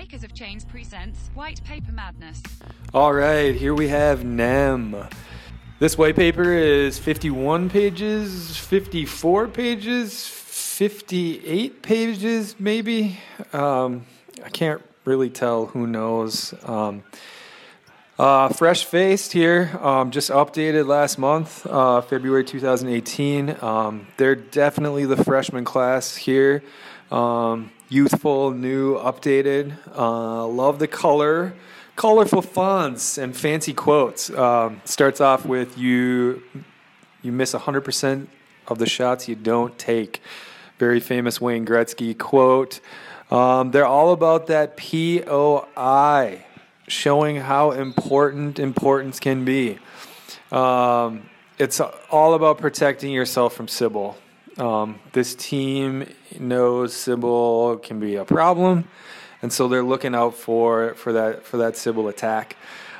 Makers of Chains presents White Paper Madness. All right, here we have NEM. This white paper is 51 pages, 54 pages, 58 pages, maybe. Um, I can't really tell. Who knows? Um, uh, fresh faced here, um, just updated last month, uh, February 2018. Um, they're definitely the freshman class here. Um, youthful, new, updated. Uh, love the color, colorful fonts, and fancy quotes. Um, starts off with you. You miss 100% of the shots you don't take. Very famous Wayne Gretzky quote. Um, they're all about that POI showing how important importance can be. Um, it's all about protecting yourself from Sybil. Um, this team knows Sybil can be a problem, and so they're looking out for for that for that Sybil attack.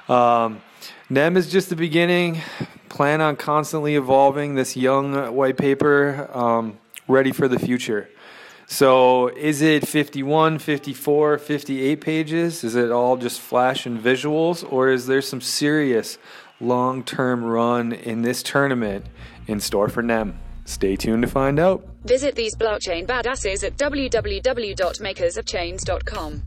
Um, NEM is just the beginning. Plan on constantly evolving this young white paper, um, ready for the future. So is it 51, 54, 58 pages? Is it all just flash and visuals? Or is there some serious long term run in this tournament in store for NEM? Stay tuned to find out. Visit these blockchain badasses at www.makersofchains.com.